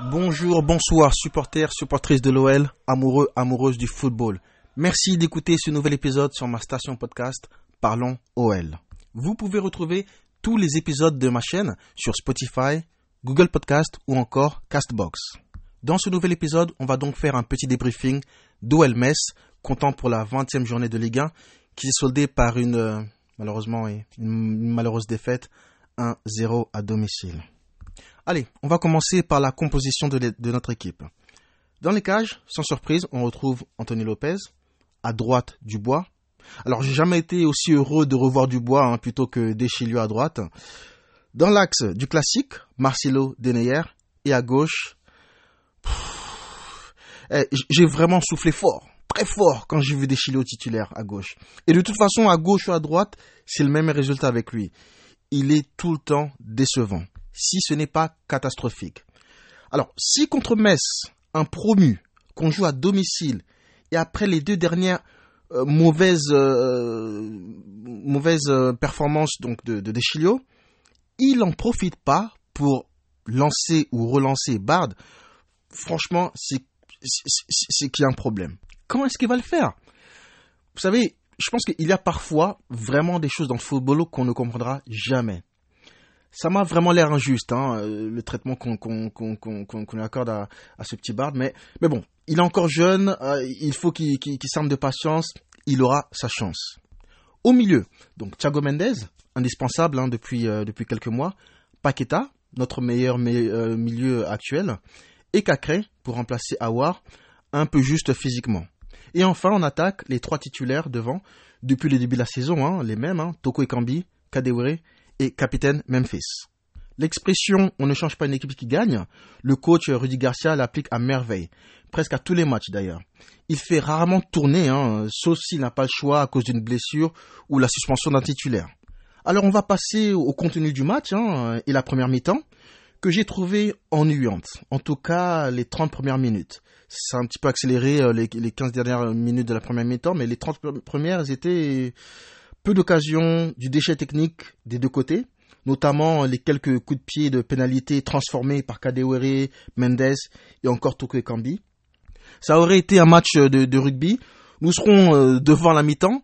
Bonjour, bonsoir, supporters, supportrices de l'OL, amoureux, amoureuses du football. Merci d'écouter ce nouvel épisode sur ma station podcast Parlons OL. Vous pouvez retrouver tous les épisodes de ma chaîne sur Spotify, Google Podcast ou encore Castbox. Dans ce nouvel épisode, on va donc faire un petit débriefing d'OL Metz, comptant pour la 20e journée de Ligue 1, qui s'est soldée par une, euh, malheureusement, une malheureuse défaite 1-0 à domicile. Allez, on va commencer par la composition de, notre équipe. Dans les cages, sans surprise, on retrouve Anthony Lopez, à droite Dubois. Alors, j'ai jamais été aussi heureux de revoir Dubois hein, plutôt que Deschilio à droite. Dans l'axe du classique, Marcelo Deneyer, et à gauche, eh, j'ai vraiment soufflé fort, très fort quand j'ai vu Deschilio titulaire à gauche. Et de toute façon, à gauche ou à droite, c'est le même résultat avec lui. Il est tout le temps décevant si ce n'est pas catastrophique. Alors, si contre Metz, un promu qu'on joue à domicile, et après les deux dernières euh, mauvaises, euh, mauvaises euh, performances donc de, de Deschilio, il n'en profite pas pour lancer ou relancer Bard, franchement, c'est qu'il y a un problème. Comment est-ce qu'il va le faire? Vous savez, je pense qu'il y a parfois vraiment des choses dans le football qu'on ne comprendra jamais ça m'a vraiment l'air injuste, hein, euh, le traitement qu'on accorde à, ce petit Bard. Mais, bon, il est encore jeune, euh, il faut qu'il qu de patience, il aura sa chance. Au milieu, donc Thiago Mendes, indispensable hein, depuis, euh, depuis quelques mois, Paqueta, notre meilleur milieu actuel, et Cacré pour remplacer Awar, un peu juste physiquement. Et enfin, on attaque les trois titulaires devant, depuis le début de la saison, hein, les mêmes, Toko Ekambi, Kadewere et capitaine Memphis. L'expression on ne change pas une équipe qui gagne, le coach Rudy Garcia l'applique à merveille, presque à tous les matchs d'ailleurs. Il fait rarement tourner, hein, sauf s'il n'a pas le choix à cause d'une blessure ou la suspension d'un titulaire. Alors on va passer au contenu du match hein, et la première mi-temps que j'ai trouvé ennuyante. En tout cas, les 30 premières minutes. C'est un petit peu accéléré euh, les, les 15 dernières minutes de la première mi-temps, mais les 30 premières étaient peu d'occasions, du déchet technique des deux côtés, notamment les quelques coups de pied de pénalité transformés par Kadewere, Mendes et encore Toko Kambi. Ça aurait été un match de, rugby. Nous serons euh, devant la mi-temps,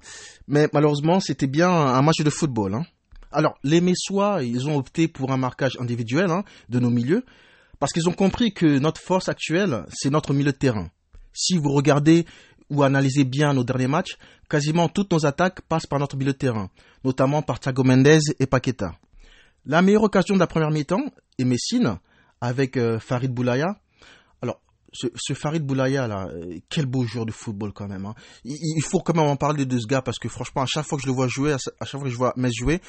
mais malheureusement, c'était bien un match de football. Hein. Alors, les Messois, ils ont opté pour un marquage individuel hein, de nos milieux, parce qu'ils ont compris que notre force actuelle, c'est notre milieu de terrain. Si vous regardez ou analysez bien nos derniers matchs, quasiment toutes nos attaques passent par notre milieu de terrain, notamment par Thiago Mendes et Paqueta. La meilleure occasion de la première mi-temps est Messine avec euh, Farid Boulaya. Alors, ce, Farid Boulaya là, euh, quel beau joueur de football quand même. Hein. Il, faut quand même en parler de ce gars parce que franchement, à chaque fois que je le vois jouer, à chaque fois que je vois Metz jouer,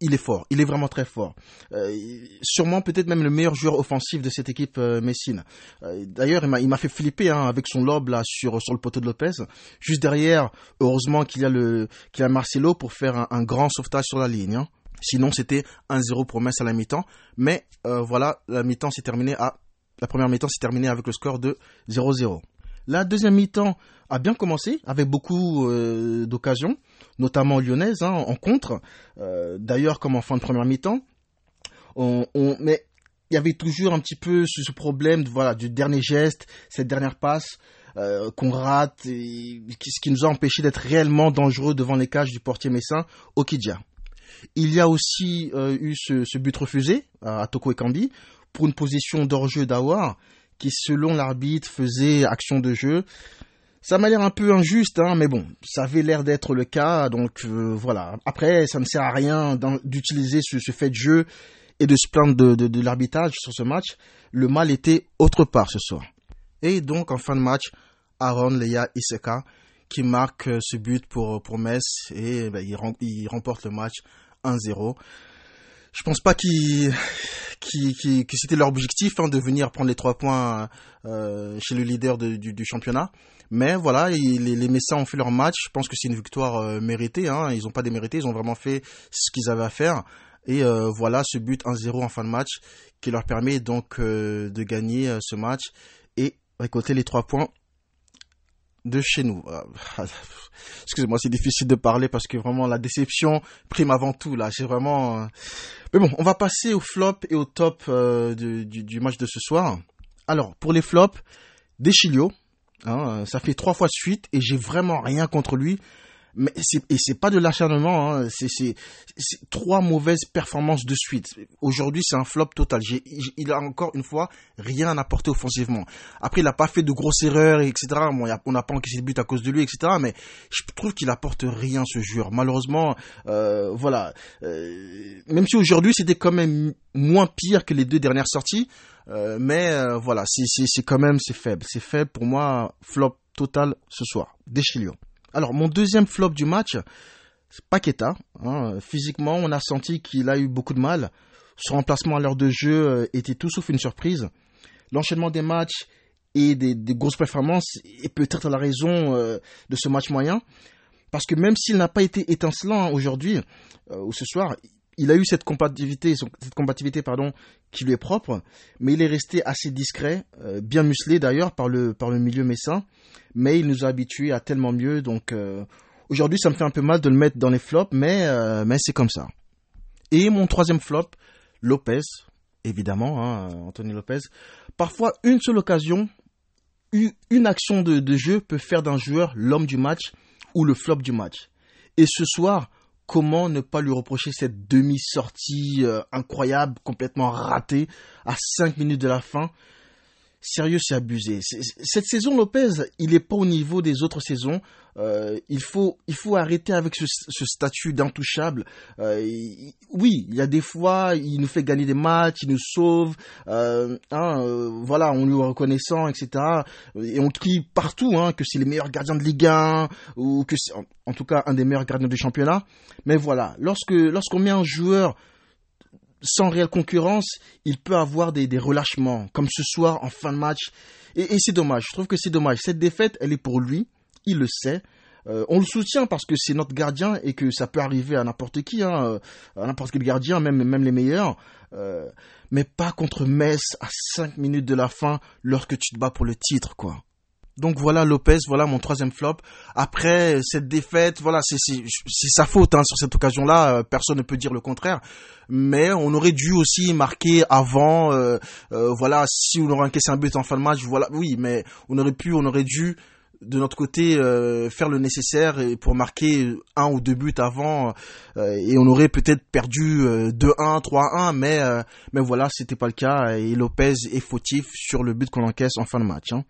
il est fort, il est vraiment très fort. Euh, sûrement peut-être même le meilleur joueur offensif de cette équipe euh, Messine. Euh, d'ailleurs, il m'a fait flipper hein, avec son lob là sur sur le poteau de Lopez. Juste derrière, heureusement qu'il y a le y a Marcelo pour faire un, grand sauvetage sur la ligne. Hein. Sinon, c'était 1-0 pour Metz à la mi-temps. Mais voilà, la mi-temps s'est terminée à la première mi-temps s'est terminée avec le score de 0-0. La deuxième mi-temps a bien commencé avec beaucoup d'occasions notamment lyonnaise, hein, en contre. Euh, d'ailleurs, comme en fin de première mi-temps. On, mais il y avait toujours un petit peu ce, problème de, voilà, du dernier geste, cette dernière passe euh, qu'on rate, et, ce qui nous a empêché d'être réellement dangereux devant les cages du portier messin, Okidja. Il y a aussi euh, eu ce, but refusé à, Toko Ekambi pour une position d'hors-jeu d'Awar qui, selon l'arbitre, faisait action de jeu. Ça m'a l'air un peu injuste, hein, mais bon, ça avait l'air d'être le cas, donc euh, voilà. Après, ça ne sert à rien d'utiliser ce, fait de jeu et de se plaindre de, l'arbitrage sur ce match. Le mal était autre part ce soir. Et donc, en fin de match, Aaron Leia Iseka qui marque euh, ce but pour, pour Metz et ben, il, remporte le match 1-0 je pense pas qu'ils, que c'était leur objectif hein, de venir prendre les trois points euh, chez le leader du, du, championnat. Mais voilà, les, les Messins ont fait leur match. Je pense que c'est une victoire euh, méritée. Hein. Ils n'ont pas démérité, ils ont vraiment fait ce qu'ils avaient à faire. Et euh, voilà ce but 1-0 en fin de match qui leur permet donc euh, de gagner ce match et récolter les trois points de chez nous. Euh, excusez-moi, c'est difficile de parler parce que vraiment la déception prime avant tout là. Vraiment. Euh, mais bon, on va passer au flop et au top euh, du, du, match de ce soir. Alors pour les flops, Deschilio, hein, ça fait trois fois de suite et j'ai vraiment rien contre lui mais c'est et c'est pas de l'acharnement hein, c'est trois mauvaises performances de suite. Aujourd'hui c'est un flop total. Il a encore une fois rien apporté offensivement. Après il a pas fait de grosses erreurs etc on n'a pas encaissé de but à cause de lui etc mais je trouve qu'il apporte rien ce joueur. Malheureusement euh, voilà. Euh, même si aujourd'hui c'était quand même moins pire que les deux dernières sorties euh, mais voilà. C'est c'est quand même c'est faible. C'est faible pour moi flop total ce soir. Deschilio alors, mon deuxième flop du match, Paqueta. Hein. Physiquement, on a senti qu'il a eu beaucoup de mal. Son remplacement à l'heure de jeu euh, était tout sauf une surprise. L'enchaînement des matchs et des, grosses performances est peut-être la raison euh, de ce match moyen. Parce que même s'il n'a pas été étincelant aujourd'hui euh, ou ce soir, il a eu cette compatibilité, cette pardon, qui lui est propre, mais il est resté assez discret, euh, bien musclé d'ailleurs par le, par le milieu messin, mais il nous a habitués à tellement mieux, donc euh, aujourd'hui ça me fait un peu mal de le mettre dans les flops, mais, euh, mais c'est comme ça. Et mon troisième flop, Lopez, évidemment, hein, Anthony Lopez. Parfois, une seule occasion, une action de, de jeu peut faire d'un joueur l'homme du match ou le flop du match. Et ce soir, comment ne pas lui reprocher cette demi-sortie euh, incroyable, complètement ratée, à 5 minutes de la fin? Sérieux, c'est abusé. Cette saison, Lopez, il n'est pas au niveau des autres saisons. Euh, il, faut, il faut arrêter avec ce, statut d'intouchable. Euh, oui, il y a des fois, il nous fait gagner des matchs, il nous sauve. Hein, voilà, on lui est reconnaissant, etc. Et on crie partout hein, que c'est le meilleur gardien de Ligue 1 ou que c'est en tout cas un des meilleurs gardiens du championnat. Mais voilà, lorsque lorsqu'on met un joueur sans réelle concurrence, il peut avoir des, relâchements, comme ce soir en fin de match. Et, c'est dommage, je trouve que c'est dommage. Cette défaite, elle est pour lui, il le sait. Euh, on le soutient parce que c'est notre gardien et que ça peut arriver à n'importe qui, hein, euh, à n'importe quel gardien, même, même les meilleurs. Euh, mais pas contre Metz à 5 minutes de la fin lorsque tu te bats pour le titre, quoi. Donc voilà Lopez, voilà mon troisième flop. Après cette défaite, voilà, c'est sa faute hein, sur cette occasion-là. Personne ne peut dire le contraire. Mais on aurait dû aussi marquer avant. Voilà, si on aurait encaissé un but en fin de match, voilà, oui, mais on aurait pu, on aurait dû de notre côté faire le nécessaire pour marquer un ou deux buts avant et on aurait peut-être perdu 2-1, 3-1 mais mais voilà, c'était pas le cas et Lopez est fautif sur le but qu'on encaisse en fin de match. Hein.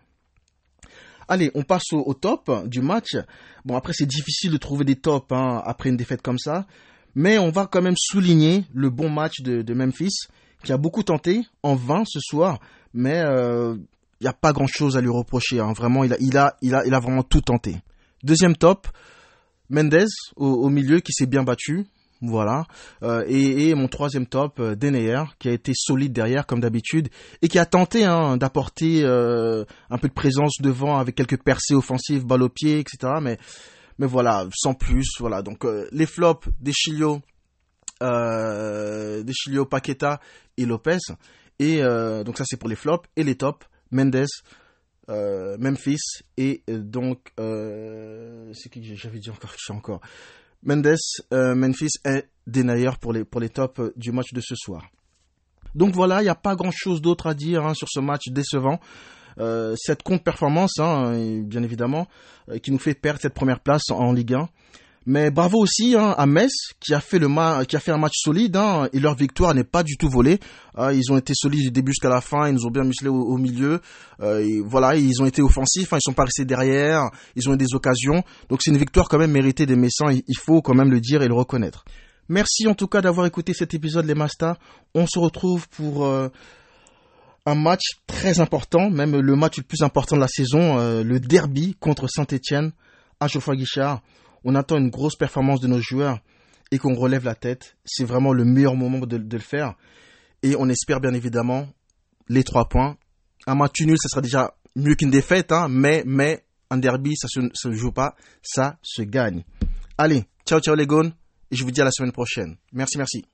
Allez, on passe au, top du match. Bon, après, c'est difficile de trouver des tops hein, après une défaite comme ça. Mais on va quand même souligner le bon match de, Memphis, qui a beaucoup tenté, en vain ce soir. Mais il euh, n'y a pas grand-chose à lui reprocher. Hein. Vraiment, il a, il, a, il, a, il a vraiment tout tenté. Deuxième top, Mendez au milieu qui s'est bien battu. Voilà. Euh, et, mon troisième top, euh, qui a été solide derrière comme d'habitude et qui a tenté hein, d'apporter euh, un peu de présence devant avec quelques percées offensives, balles au pied, etc. Mais, mais voilà, sans plus. Voilà. Donc les flops des Chilio, des Chilio, Paqueta et Lopez. Et donc ça c'est pour les flops et les tops. Mendes, Memphis et donc c'est qui j'avais dit encore, je encore. Mendes, euh, Memphis et Denayer pour les, pour tops euh, du match de ce soir. Donc voilà, il n'y a pas grand-chose d'autre à dire hein, sur ce match décevant. Euh, cette contre-performance, hein, bien évidemment, qui nous fait perdre cette première place en Ligue 1. Mais bravo aussi hein, à Metz qui a fait un match solide hein, et leur victoire n'est pas du tout volée. Hein, ils ont été solides du début jusqu'à la fin, ils nous ont bien musclé au, milieu. Euh, voilà, ils ont été offensifs, hein, ils sont pas restés derrière, ils ont eu des occasions. Donc c'est une victoire quand même méritée des Messins, il faut quand même le dire et le reconnaître. Merci en tout cas d'avoir écouté cet épisode les Masters. On se retrouve pour euh, un match très important, même le match le plus important de la saison, euh, le derby contre Saint-Etienne à Geoffroy Guichard on attend une grosse performance de nos joueurs et qu'on relève la tête, c'est vraiment le meilleur moment de, le faire. Et on espère bien évidemment les trois points. Un match nul, ça sera déjà mieux qu'une défaite, hein, mais, mais un derby, ça ne se, joue pas, ça se gagne. Allez, ciao ciao les gones, et je vous dis à la semaine prochaine. Merci, merci.